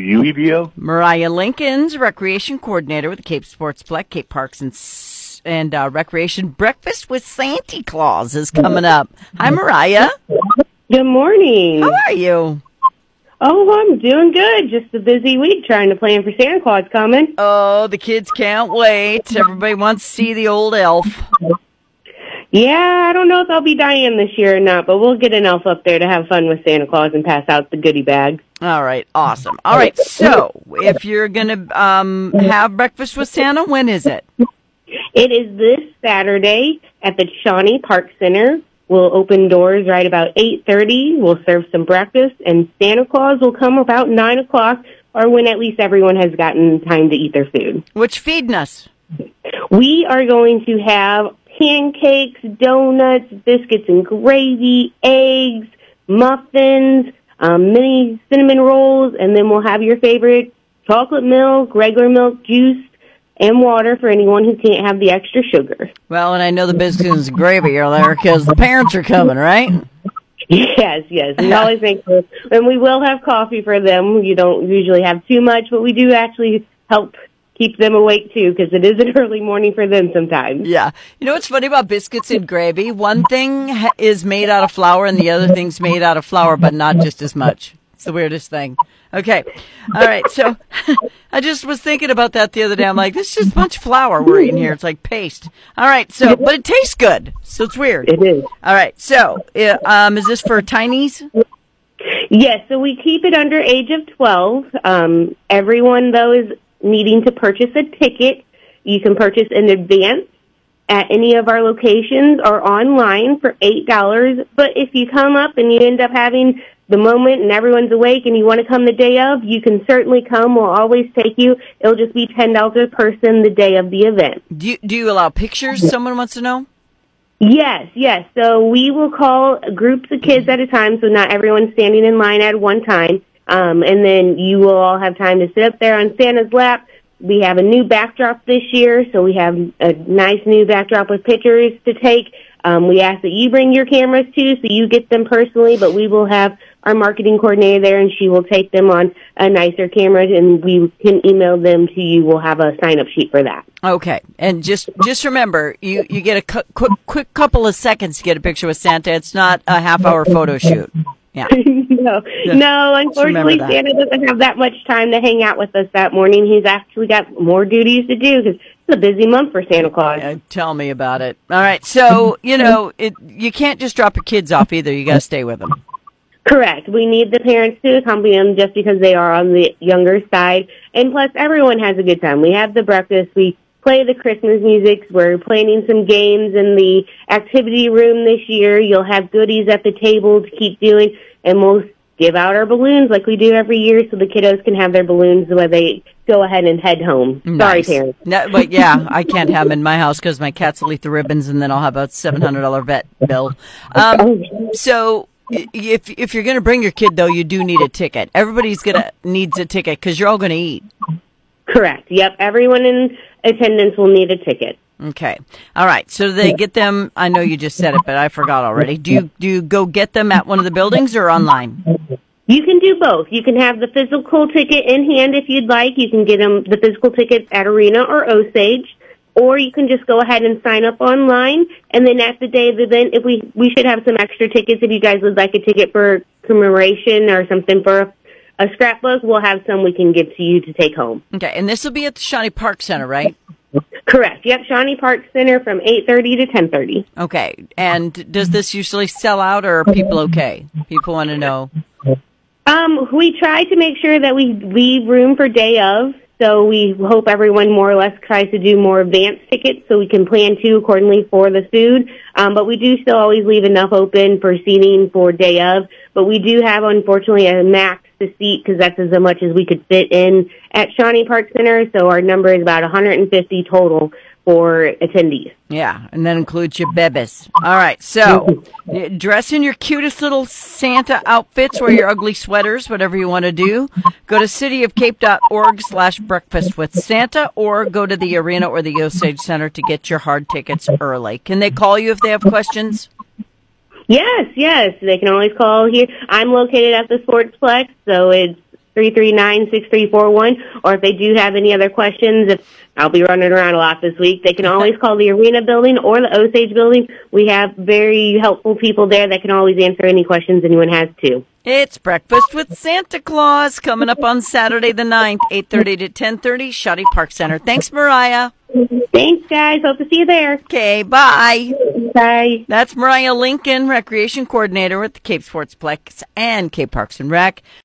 UEBO? Moriah Lincoln's recreation coordinator with the Cape Sportsplex, Cape Parks and and uh, Recreation Breakfast with Santa Claus is coming up. Hi, Moriah. Good morning. How are you? Oh, I'm doing good. Just a busy week trying to plan for Santa Claus coming. Oh, the kids can't wait. Everybody wants to see the old elf. Yeah, I don't know if I'll be Diane this year or not, but we'll get an elf up there to have fun with Santa Claus and pass out the goodie bags. All right, awesome. All right, so if you're gonna um, have breakfast with Santa, when is it? It is this Saturday at the Shawnee Park Center. We'll open doors right about 8.30. We'll serve some breakfast, and Santa Claus will come about 9 o'clock, or when at least everyone has gotten time to eat their food. Which feeding us? We are going to have pancakes, donuts, biscuits and gravy, eggs, muffins, um, mini cinnamon rolls, and then we'll have your favorite chocolate milk, regular milk, juice, and water for anyone who can't have the extra sugar. Well, and I know the biscuits and gravy are there because the parents are coming, right? Yes, yes. We always make sure, and we will have coffee for them. You don't usually have too much, but we do actually help keep them awake too because it is an early morning for them sometimes. Yeah. You know what's funny about biscuits and gravy? One thing is made out of flour and the other thing's made out of flour, but not just as much. It's the weirdest thing. Okay. All right. So I just was thinking about that the other day. I'm like, this is just of flour we're eating here. It's like paste. All right. So, but it tastes good. So it's weird. It is. All right. So, uh, um, is this for tinies? Yes, so we keep it under age of 12. Um, everyone, though, is needing to purchase a ticket. You can purchase in advance at any of our locations or online for $8. But if you come up and you end up having the moment and everyone's awake and you want to come the day of, you can certainly come. We'll always take you. It'll just be $10 a person the day of the event. Do you, do you allow pictures? Someone wants to know. Yes, yes. So we will call groups of kids at a time, so not everyone's standing in line at one time. Um, and then you will all have time to sit up there on Santa's lap. We have a new backdrop this year, so we have a nice new backdrop with pictures to take. Um, we ask that you bring your cameras too, so you get them personally, but we will have our marketing coordinator there and she will take them on a nicer camera and we can email them to you. We'll have a sign up sheet for that. Okay, and just just remember, you you get a cu- quick quick couple of seconds to get a picture with Santa. It's not a half hour photo shoot. Yeah. no, Yeah. no, unfortunately. Santa doesn't have that much time to hang out with us that morning. He's actually got more duties to do because it's a busy month for Santa Claus. Uh, tell me about it. All right, so you know it. You can't just drop your kids off either. You got to stay with them. Correct. We need the parents to accompany them just because they are on the younger side. And plus, everyone has a good time. We have the breakfast. We play the Christmas music. We're planning some games in the activity room this year. You'll have goodies at the table to keep doing. And we'll give out our balloons like we do every year so the kiddos can have their balloons when they go ahead and head home. Sorry, parents. No, but yeah, I can't have them in my house because my cats will eat the ribbons, and then I'll have a seven hundred dollar vet bill. Um, so. If if you're gonna bring your kid though, you do need a ticket. Everybody's gonna needs a ticket because you're all gonna eat. Correct. Yep. Everyone in attendance will need a ticket. Okay. All right. So they get them. I know you just said it, but I forgot already. Do you do you go get them at one of the buildings or online? You can do both. You can have the physical ticket in hand if you'd like. You can get them the physical ticket at Arena or Osage, or you can just go ahead and sign up online. And then at the day of the event, if we we should have some extra tickets if you guys would like a ticket for commemoration or something for a, scrapbook, we'll have some we can give to you to take home. Okay. And this will be at the Shawnee Park Center, right? Correct. Yep. Shawnee Park Center from eight thirty to ten thirty. Okay. And does this usually sell out, or are people okay? People want to know. Um, we try to make sure that we leave room for day of. So we hope everyone more or less tries to do more advanced tickets so we can plan to accordingly for the food. Um, but we do still always leave enough open for seating for day of. But we do have unfortunately a max to seat because that's as much as we could fit in at Shawnee Park Center. So our number is about 150 total for attendees. Yeah, and that includes your bebes. All right, so mm-hmm. dress in your cutest little Santa outfits, wear your ugly sweaters, whatever you want to do. Go to cityofcape.org slash breakfast with Santa or go to the arena or the Osage Center to get your hard tickets early. Can they call you if they have questions? Yes, yes. They can always call here. I'm located at the Sportsplex, so it's 339-6341. Or if they do have any other questions, if I'll be running around a lot this week, they can always call the Arena building or the Osage building. We have very helpful people there that can always answer any questions anyone has too. It's Breakfast with Santa Claus coming up on Saturday the 9th, 8.30 to 10.30, Shawnee Park Center. Thanks, Moriah. Thanks, guys. Hope to see you there. Okay, bye. That's Moriah Lincoln, Recreation Coordinator with the Cape Sportsplex and Cape Parks and Rec.